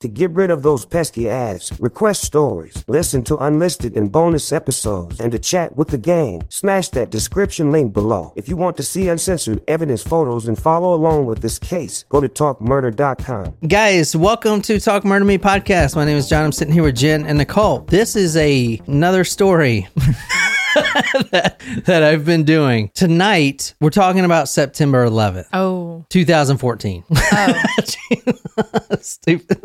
To get rid of those pesky ads, request stories, listen to unlisted and bonus episodes, and to chat with the gang, smash that description link below. If you want to see uncensored evidence photos and follow along with this case, go to talkmurder.com. Guys, welcome to Talk Murder Me podcast. My name is John. I'm sitting here with Jen and Nicole. This is a another story that, that I've been doing. Tonight, we're talking about September 11th, Oh. 2014. Oh. Stupid.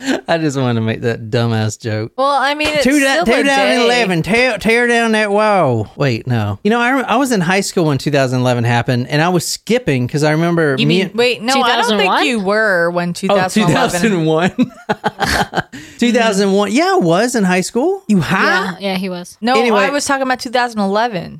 I just wanted to make that dumbass joke. Well, I mean, it's Two still da- a day. 2011, tear, tear down that wall. Wait, no. You know, I, rem- I was in high school when 2011 happened, and I was skipping because I remember You me mean- and- Wait, no, I don't think you were when Oh, 2011. 2001. 2001. Yeah, I was in high school. You high? Yeah, yeah, he was. No, Anyway. I was talking about 2011.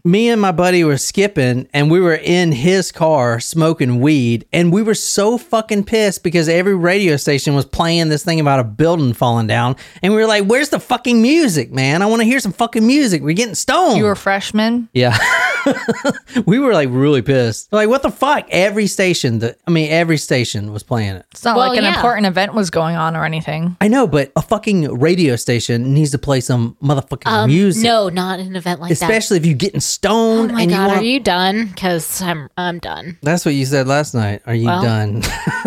Me and my buddy were skipping, and we were in his car smoking weed, and we were so fucking pissed because every radio station was playing this thing about a building falling down, and we were like, "Where's the fucking music, man? I want to hear some fucking music. We're getting stoned." You were freshmen. Yeah. we were like really pissed. Like, what the fuck? Every station, that I mean, every station was playing it. It's not Well, like an yeah. important event was going on or anything. I know, but a fucking radio station needs to play some motherfucking Um, music. No, not an event like that. Especially if you're getting that. stoned Oh my and god, you want are you done? Because I'm I'm done. That's what you said last night. Are you Well. done?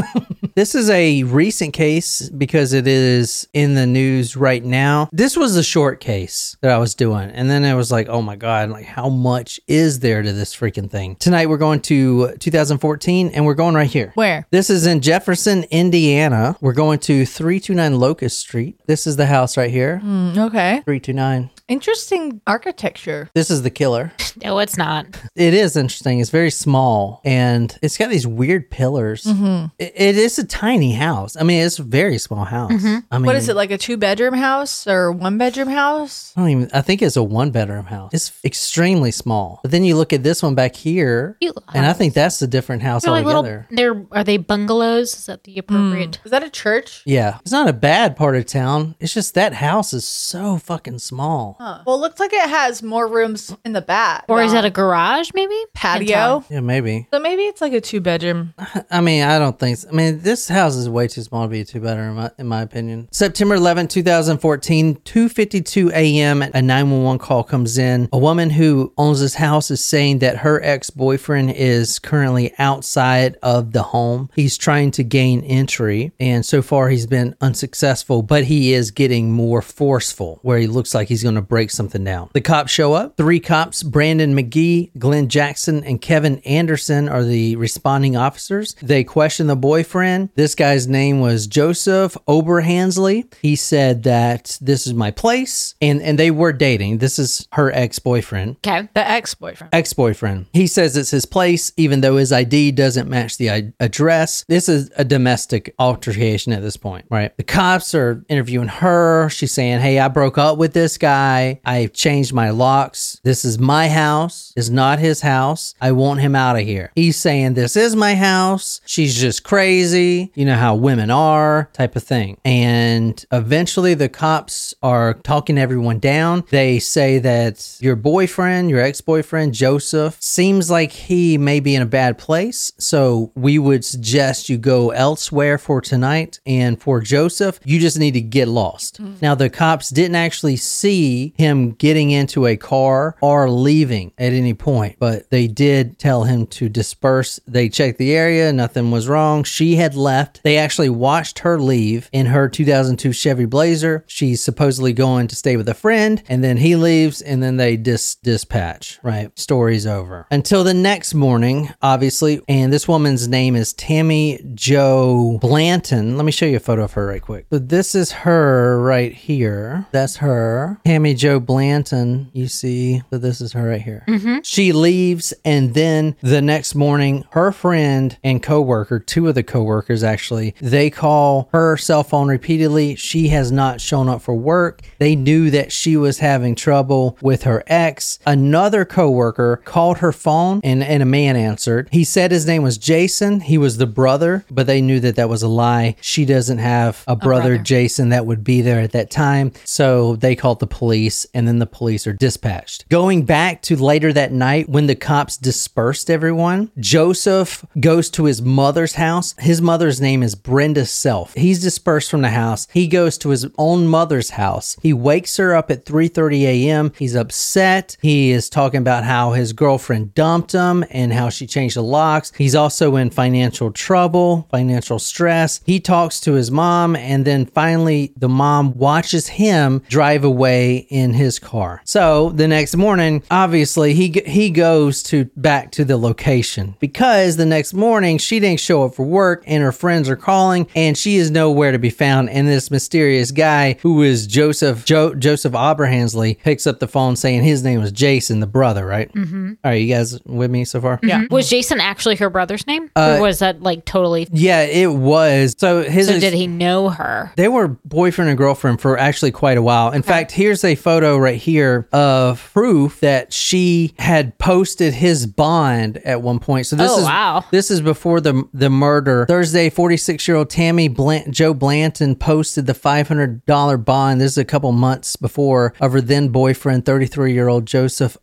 this is a recent case because it is in the news right now. This was a short case that I was doing. And then I was like, oh my God, like how much is there to this freaking thing? Tonight we're going to 2014 and we're going right here. Where? This is in Jefferson, Indiana. We're going to 329 Locust Street. This is the house right here. Mm, okay. 329. Interesting architecture. This is the killer. No, it's not. It is interesting. It's very small and it's got these weird pillars. Mm-hmm. It, it is a tiny house. I mean, it's a very small house. I mean, Mm-hmm. What is it like a two bedroom house or one bedroom house? I don't even. I think it's a one bedroom house. It's extremely small. But then you look at this one back here, and I think that's a different house They're like altogether. little. They're are they bungalows? Is that the appropriate? Mm. Is that a church? yeah, it's not a bad part of town. It's just that house is so fucking small. Huh. Well, it looks like it has more rooms in the back. Or is that a garage? Maybe patio? Yeah, maybe. So maybe it's like a two bedroom. I mean, I don't think. So. I mean, this house is way too small to be a two bedroom, in my, in my opinion. September 11, 2014, 2:52 a.m. A 911 call comes in. A woman who owns this house is saying that her ex boyfriend is currently outside of the home. He's trying to gain entry, and so far he's been unsuccessful. But he is getting more forceful, where he looks like he's going to break something down. The cops show up. Three cops: Brandon McGee, Glenn Jackson, and Kevin Anderson are the responding officers. They question the boyfriend. This guy's name was Joseph Oberhansley. He said that this is my place, and and they were dating. This is her ex boyfriend. Okay. The ex boyfriend. Ex boyfriend. He says it's his place, even though his ID doesn't match the I- address. This is a domestic altercation at this point, right? The cops are interviewing her. She's saying, Hey, I broke up with this guy. I've changed my locks. This is my house, is not his house. I want him out of here. He's saying, This is my house. She's just crazy. You know how women are, type of thing. And eventually the cops are talking everyone down. They say that your boyfriend, your ex boyfriend, Joseph, seems like he may be in a bad place. So we would suggest you go elsewhere for tonight. And for Joseph, you just need to get lost. Mm. Now, the cops didn't actually see him getting into a car or leaving at any point, but they did tell him to disperse. They checked the area, nothing was wrong. She had left. They actually watched her leave in her 2002 Chevy Blazer. She's supposedly going to stay with a friend, and then he leaves, and then they dis- dispatch. Right, story's over. Until the next morning, obviously, and this woman's name is Tammy Jo Blanton. Let me show you a photo of her right quick. So this is her right here. That's her, Tammy Jo Blanton. You see, so this is her right here. Mm-hmm. She leaves, and then the next morning, her friend and coworker, two of the coworkers actually, they call her cell phone repeatedly. She has not shown up for work. They knew that she was having trouble with her ex. Another coworker coworker called her phone and, and a man answered. He said his name was Jason. He was the brother, but they knew that that was a lie. She doesn't have a brother, Jason, that would be there at that time. So they called the police and then the police are dispatched. Going back to later that night when the cops dispersed everyone, Joseph goes to his mother's house. His mother's name is Brenda Self. He's dispersed from the house. He goes to his own mother's house. He wakes her up at 3:30 a.m. He's upset. He is talking about how his girlfriend dumped him and how she changed the locks. He's also in financial trouble, financial stress. He talks to his mom and then finally the mom watches him drive away in his car. So, the next morning, obviously he he goes to back to the location because the next morning she didn't show up for work and her friends are calling and she is nowhere to be found and this mysterious guy who is Joseph jo- Joseph Oberhansley picks up the phone saying his name was Jason the brother, right? Mm-hmm. All right, you guys with me so far? Yeah. Was Jason actually her brother's name? Uh, or was that like totally? Yeah, it was. So his So did he know her? They were boyfriend and girlfriend for actually quite a while. In fact, here's a photo right here of proof that she had posted his bond at one point. So this Oh, is wow. this is before the the murder. Thursday, 46 year old Tammy Blant, Joe Blanton posted the $500 bond. This is a couple months before of her then boyfriend, 33 year old Joseph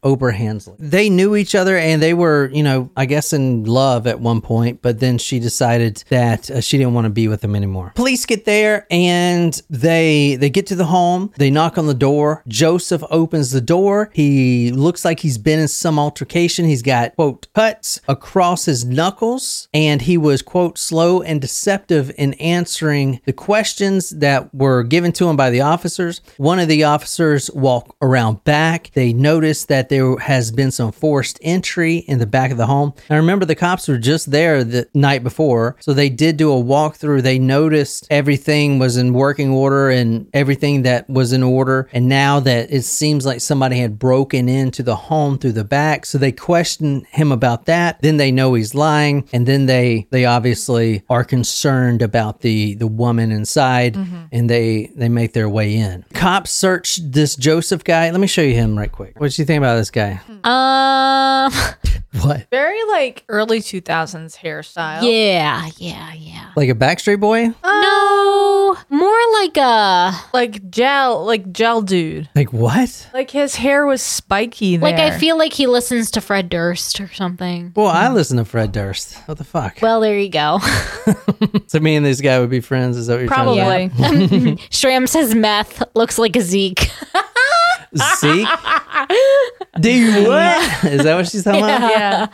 They knew each other and they were, you know, I guess in love at one point, but then she decided that uh, she didn't want to be with him anymore. Police get there and they they get to the home. They knock on the door. Joseph opens the door. He looks like he's been in some altercation. He's got quote cuts across his knuckles and he was quote slow and deceptive in answering the questions that were given to him by the officers. One of the officers walk around back. They notice that there has been some forced entry in the back of the home. Now remember the cops were just there the night before, so they did do a walkthrough. They noticed everything was in working order and everything that was in order. And now that it seems like somebody had broken into the home through the back, so they question him about that. Then they know he's lying, and then they they obviously are concerned about the the woman inside, mm-hmm. and they they make their way in. Cops search this Joseph guy. Let me show you him right quick. What do you think about this guy? Hmm. Um. What? Very like early 2000s hairstyle. Yeah. Yeah. Yeah. Like a Backstreet Boy? No. More like a. Like gel, like gel dude. Like what? Like his hair was spiky there. Like I feel like he listens to Fred Durst or something. Well, I listen to Fred Durst. What the fuck? Well, there you go. so me and this guy would be friends. Is that what you're trying to Probably. Shram says meth looks like a Zeke. Say? Zeke? Do you what? Is that what she's talking about? yeah.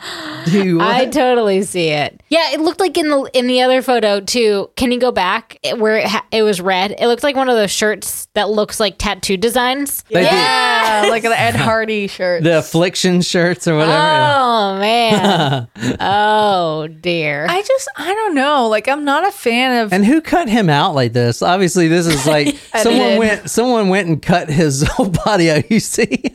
Do you what? I totally see it. Yeah, it looked like in the in the other photo too. Can you go back where it, ha- it was red? It looked like one of those shirts that looks like tattoo designs. They did- Yeah, like the Ed Hardy shirt. the affliction shirts or whatever. Oh man. oh dear. I just, I don't know. Like, I'm not a fan of. And who cut him out like this? Obviously, this is like someone Edited. went someone went and cut his whole body out. You see,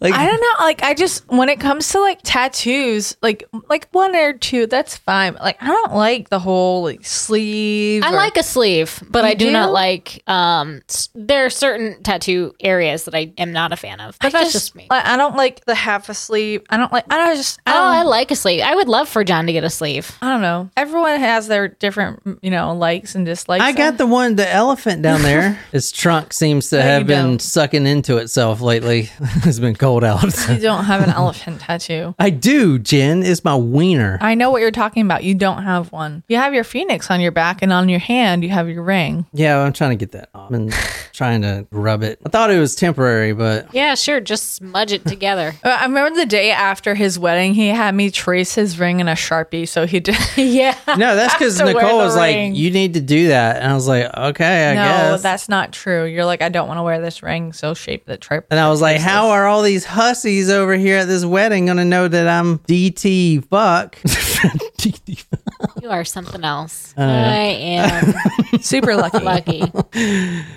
like I don't know. Like, I just when it comes to like tattoos, like like one or two, that's fine. Like, I don't like the whole like sleeve. I or- like a sleeve, but I do, do? not like. Um, s- there are certain tattoo areas that I am not a fan of. But I that's just, me. Like, I don't like the half a sleeve. I don't like. I don't just. I Oh, don't, I like a sleeve. I would love for John to get a sleeve. I don't know. Everyone has their different, you know, likes and dislikes. I got the one, the elephant down there. His trunk seems to No, have been don't. sucking into itself lately. it's been cold out. You don't have an elephant tattoo. I do, Jen. It's my wiener. I know what you're talking about. You don't have one. You have your phoenix on your back, and on your hand you have your ring. Yeah, I'm trying to get that off. I've been trying to rub it. I thought it was temporary, but Yeah, sure. Just smudge it together. Uh, I remember the day after his wedding, he had me trace his ring in a sharpie. So he did. yeah. no, that's because Nicole was ring. like, "You need to do that," and I was like, "Okay, I no, guess." No, that's not true. You're like, I don't want to wear this ring. So shape the trip. and I was like, "How are all these hussies over here at this wedding gonna know that I'm DT fuck?" DT. You are something else. Uh. I am Super lucky. lucky.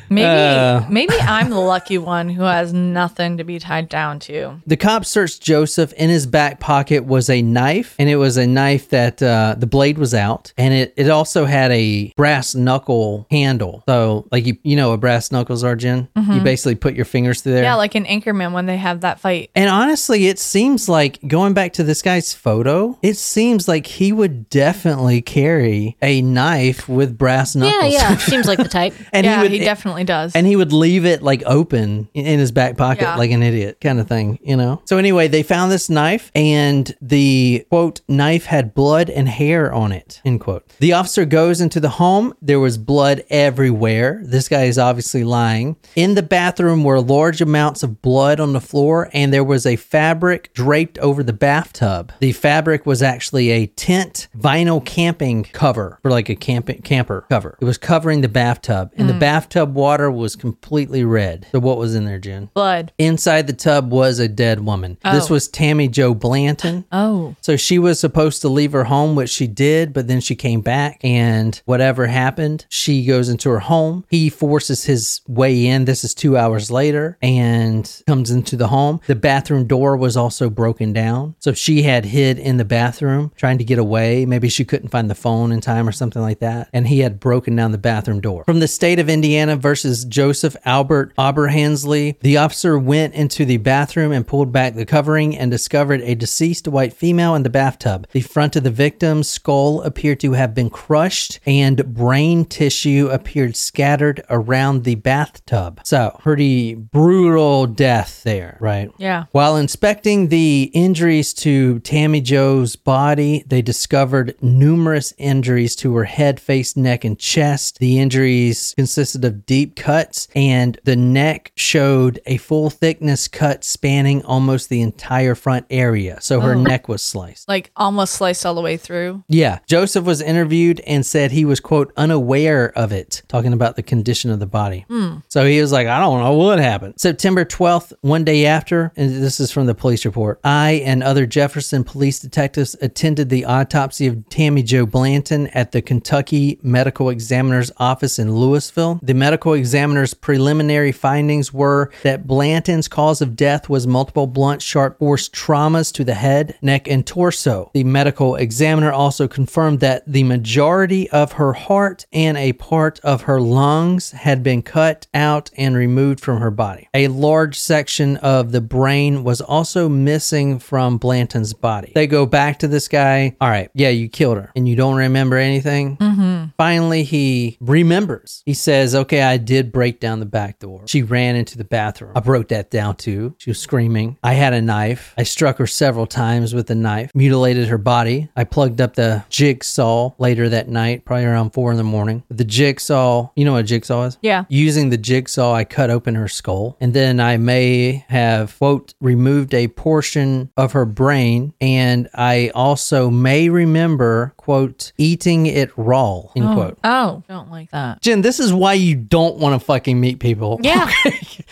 Maybe Uh. maybe I'm the lucky one who has nothing to be tied down to. The cops searched Joseph. In his back pocket was a knife, and it was a knife that uh, the blade was out, and it, it also had a brass knuckle handle. So, like you you know what brass knuckles are, Jen? You basically put your fingers through there. Yeah, like in Anchorman when they have that fight. And honestly, it seems like going back to this guy's photo, it seems like he would definitely carry a knife with brass knuckles. yeah. yeah. Seems like the type. and yeah, he would definitely does. and he would leave it like open in his back pocket Yeah. like an idiot kind of thing, you know? So anyway, they found this knife and the quote, knife had blood and hair on it, end quote. The officer goes into the home. There was blood everywhere. This guy is obviously lying. In the bathroom were large amounts of blood on the floor and there was a fabric draped over the bathtub. The fabric was actually a tent vinyl camping cover for like a camping camper cover. It was covering the bathtub and the hmm. bathtub water was completely red. So what was in there, Jen? Blood. Inside the tub was a dead woman. This Oh. was Tammy Jo Blanton. Oh. So she was supposed to leave her home, which she did, but then she came back and whatever happened, she goes into her home. He forces his way in. This is two hours later and comes into the home. The bathroom door was also broken down. So she had hid in the bathroom trying to get away. Maybe she couldn't find the phone in time or something like that. And he had broken down the bathroom door. From the state of Indiana versus Joseph Albert Oberhansley, the officer went into the bathroom and pulled back the covering and discovered a deceased white female in the bathtub. The front of the victim's skull appeared to have been crushed and brain tissue appeared scattered around the bathtub. So, pretty brutal death there, right? Yeah. While inspecting the injuries to Tammy Jo's body, they discovered numerous injuries to her head, face, neck, and chest. The injuries consisted of deep cuts, and the neck showed a full thickness cut spanning almost the entire front area. So her oh. neck was sliced. Like almost sliced all the way through. Yeah. Joseph was interviewed and said he was, quote, unaware of it, talking about the condition of the body. Hmm. So he was like, I don't know what happened. September 12th, one day after, and this is from the police report, I and other Jefferson police detectives attended the autopsy of Tammy Jo Blanton at the Kentucky Medical Examiner's office in Louisville. The medical examiner's preliminary findings were that Blanton's cause of death was multiple blunt, sharp force traumas to the head, neck, and torso. The medical examiner also confirmed that the majority of her heart and a part of her lungs had been cut out and removed from her body. A large section of the brain was also missing from Blanton's body. They go back to this guy. All right, yeah, you killed her and you don't remember anything. Mm-hmm. Finally, he remembers. He says, Okay, I did break down the back door. She ran into the bathroom. I broke that down too. She was screaming. I had a knife. I struck her several times with the knife, mutilated her body. I plugged up the jigsaw later that night, probably around four in the morning. The jigsaw, you know what a jigsaw is? Yeah. Using the jigsaw, I cut open her skull. And then I may have, quote, removed a portion of her brain. And I also may remember, quote, eating it raw, end oh. quote. Oh, don't like that. Jen, this is why you don't want to fucking meet people. Yeah.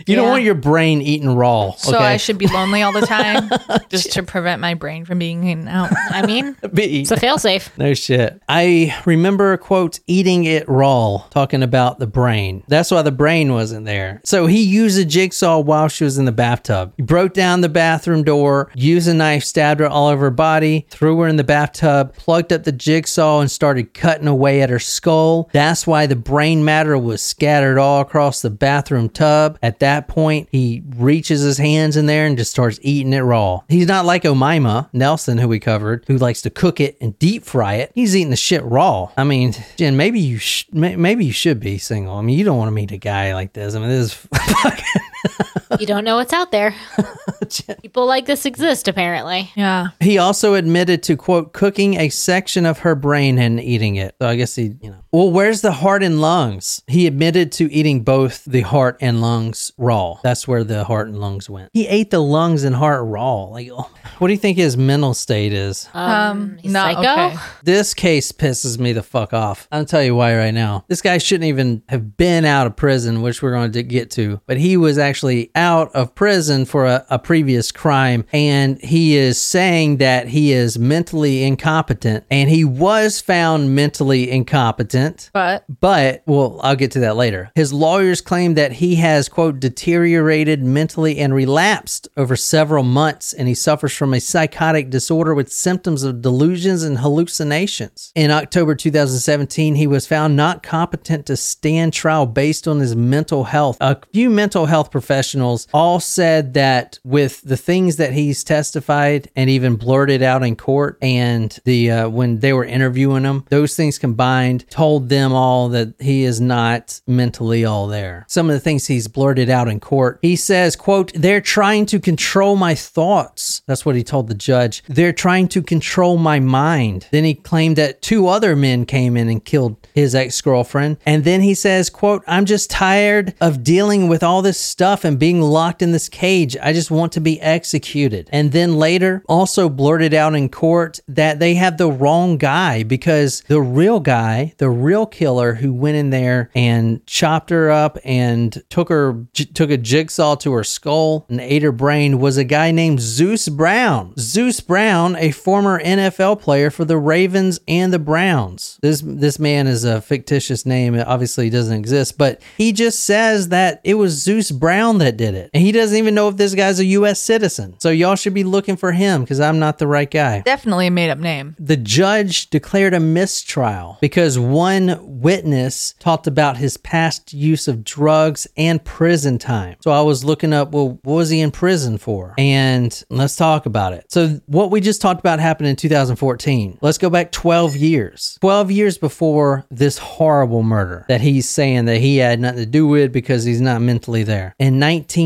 You don't want your brain eaten raw. Okay? So I should be lonely all the time just to prevent my brain from being eaten out. I mean, it's a failsafe. No shit. I remember, quote, eating it raw, talking about the brain. That's why the brain wasn't there. So he used a jigsaw while she was in the bathtub. He broke down the bathroom door, used a knife, stabbed her all over her body, threw her in the bathtub, plugged up the jigsaw, and started cutting away at her skull. That's why the brain matter was scattered all across the bathroom tub. At that point, he reaches his hands in there and just starts eating it raw. He's not like Omaima Nelson, who we covered, who likes to cook it and deep fry it. He's eating the shit raw. I mean, Jen, maybe you sh- maybe you should be single. I mean, you don't want to meet a guy like this. I mean, this is fucking. You don't know what's out there. People like this exist, apparently. Yeah. He also admitted to quote cooking a section of her brain and eating it. So I guess he, you know. Well, where's the heart and lungs? He admitted to eating both the heart and lungs raw. That's where the heart and lungs went. He ate the lungs and heart raw. Like, oh, what do you think his mental state is? Um, he's not psycho? okay. This case pisses me the fuck off. I'll tell you why right now. This guy shouldn't even have been out of prison, which we're going to get to, but he was actually out of prison for a, a previous crime, and he is saying that he is mentally incompetent, and he was found mentally incompetent. But But, well, I'll get to that later. His lawyers claim that he has, quote, deteriorated mentally and relapsed over several months, and he suffers from a psychotic disorder with symptoms of delusions and hallucinations. In October 2017, he was found not competent to stand trial based on his mental health. A few mental health professionals all said that with the things that he's testified and even blurted out in court, and the uh, when they were interviewing him, those things combined told them all that he is not mentally all there. Some of the things he's blurted out in court, he says, "quote They're trying to control my thoughts." That's what he told the judge. They're trying to control my mind. Then he claimed that two other men came in and killed his ex-girlfriend, and then he says, "quote I'm just tired of dealing with all this stuff and being locked in this cage. I just want to be executed." And then later, also blurted out in court that they have the wrong guy because the real guy, the real killer who went in there and chopped her up and took her j- took a jigsaw to her skull and ate her brain was a guy named Zeus Brown. Zeus Brown, a former NFL player for the Ravens and the Browns. This this man is a fictitious name. It obviously doesn't exist, but he just says that it was Zeus Brown that did it. And he doesn't even know if this guy's a US citizen. So y'all should be looking for him because I'm not the right guy definitely a made up name. the judge declared a mistrial because one witness talked about his past use of drugs and prison time. So I was looking up, well, what was he in prison for? And let's talk about it. So what we just talked about happened in 2014. Let's go back 12 years. 12 years before this horrible murder that he's saying that he had nothing to do with because he's not mentally there. In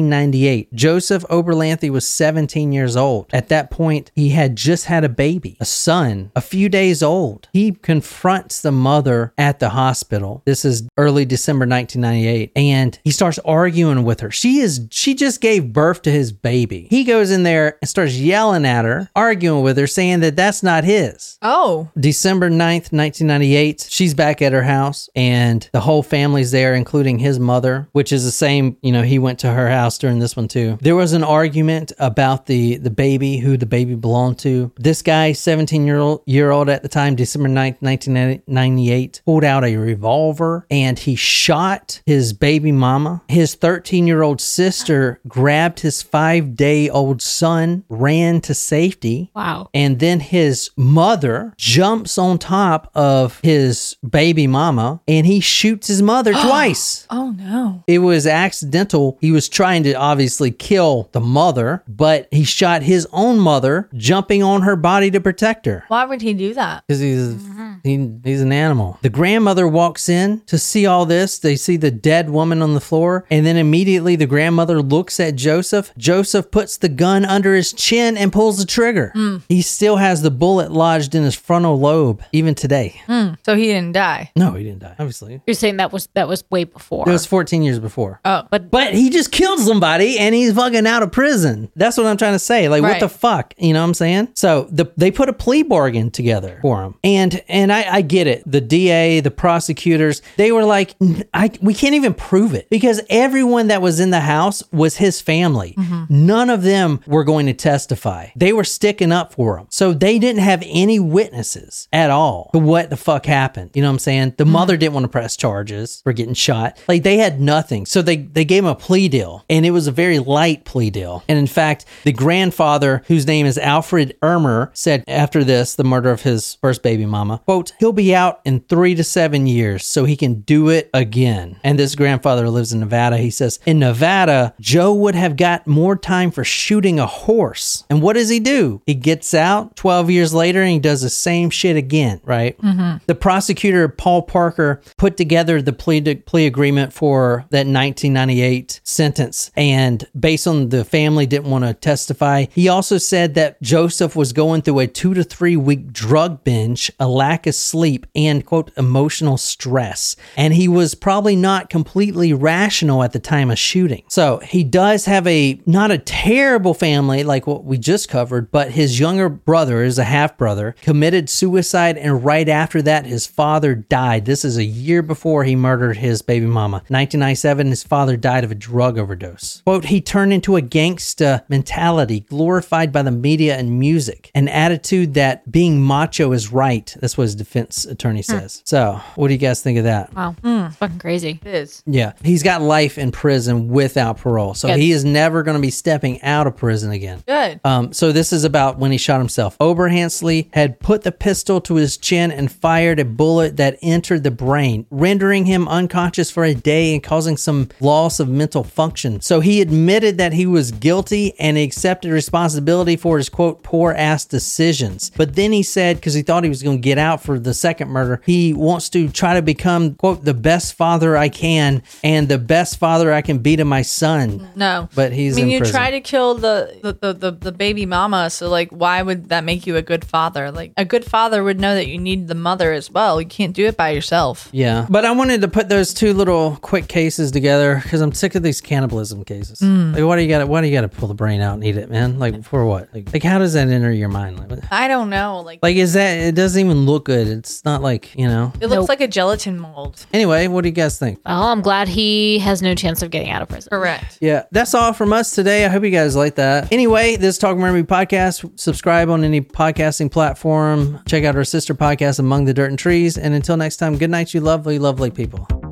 1998, Joseph Oberhansley was 17 years old. At that point, he had just had a baby, a son, a few days old. He confronts the mother at the hospital. This is early December 1998, and he starts arguing with her. She is she just gave birth to his baby. He goes in there and starts yelling at her, arguing with her, saying that that's not his. Oh, December 9th, 1998, she's back at her house and the whole family's there, including his mother, which is the same, you know, he went to her house during this one too. There was an argument about the, the baby, who the baby belonged to. This guy, 17 year old, year old at the time, December 9th, 1998, pulled out a revolver and he shot his baby mama. His 13 year old sister grabbed his five day old son, ran to safety. Wow. And then his mother jumps on top of his baby mama and he shoots his mother twice. oh no. It was accidental. He was trying to obviously kill the mother, but he shot his own mother, jumping on her body to protect her. Why would he do that? Because he's mm-hmm. he, he's an animal. The grandmother walks in to see all this. They see the dead woman on the floor, and then immediately the grandmother looks at Joseph. Joseph puts the gun under his chin and pulls the trigger. Mm. He still has the bullet lodged in his frontal lobe, even today. Mm. So he didn't die. No, he didn't die. Obviously, You're saying that was that was way before. it was 14 years before. Oh, but But he just killed somebody and he's fucking out of prison. That's what I'm trying to say. Like, what Right. the fuck? You know what I'm saying? So the, they put a plea bargain together for him. And and I, I get it. The DA, the prosecutors, they were like, I, we can't even prove it because everyone that was in the house was his family. Mm-hmm. None of them were going to testify. They were sticking up for him. So they didn't have any witnesses at all to what the fuck happened. You know what I'm saying? The mm-hmm. mother didn't want to press charges for getting shot. Like they had nothing. So they, they gave him a plea deal and it was a very light plea deal. And in fact, the grandfather, whose name is Alfred Ermer, said after this, the murder of his first baby mama, quote, he'll be out in three to seven years so he can do it again. And this grandfather lives in Nevada. He says, in Nevada, Joe would have got more time for shooting a horse. And what does he do? He gets out 12 years later and he does the same shit again, right? Mm-hmm. The prosecutor, Paul Parker, put together the plea, plea agreement for that 1998 sentence. And based on the family didn't want to testify, he also said that Joseph was going through a two to three week drug binge, a lack of sleep, and quote, emotional stress. And he was probably not completely rational at the time of shooting. So he does have a not a terrible family like what we just covered, but his younger brother is a half brother, committed suicide, and right after that, his father died. This is a year before he murdered his baby mama. 1997, his father died of a drug overdose. Overdose. Quote, he turned into a gangsta mentality glorified by the media and music, an attitude that being macho is right. That's what his defense attorney says. So, what do you guys think of that? Wow. Fucking crazy. It is. Yeah, he's got life in prison without parole. So Good. he is never going to be stepping out of prison again. Good. Um, so this is about when he shot himself. Oberhansley had put the pistol to his chin and fired a bullet that entered the brain, rendering him unconscious for a day and causing some loss of mental function. So he admitted that he was guilty and accepted responsibility for his quote poor ass decisions. But then he said, because he thought he was going to get out for the second murder, he wants to try to become quote the best father I can and the best father I can be to my son. No. But he's I mean, you prison. try to kill the the, the, the the baby mama, so like, why would that make you a good father? Like, a good father would know that you need the mother as well. You can't do it by yourself. Yeah. But I wanted to put those two little quick cases together because I'm sick of these cannibalism cases. Mm. Like, why do you got to, why do you got to pull the brain out and eat it, man? Like, for what? Like, like how does that enter your mind? Like, I don't know. Like, like, is that, it doesn't even look good. It's not like, you know. it looks Nope. like a gelatin mold. Anyway, what do you guys think? Well, I'm glad he has no chance of getting out of prison. Correct. Yeah, that's all from us today. I hope you guys like that. Anyway, this is Talk Murray podcast. Subscribe on any podcasting platform. Check out our sister podcast, Among the Dirt and Trees. And until next time, good night, you lovely, lovely people.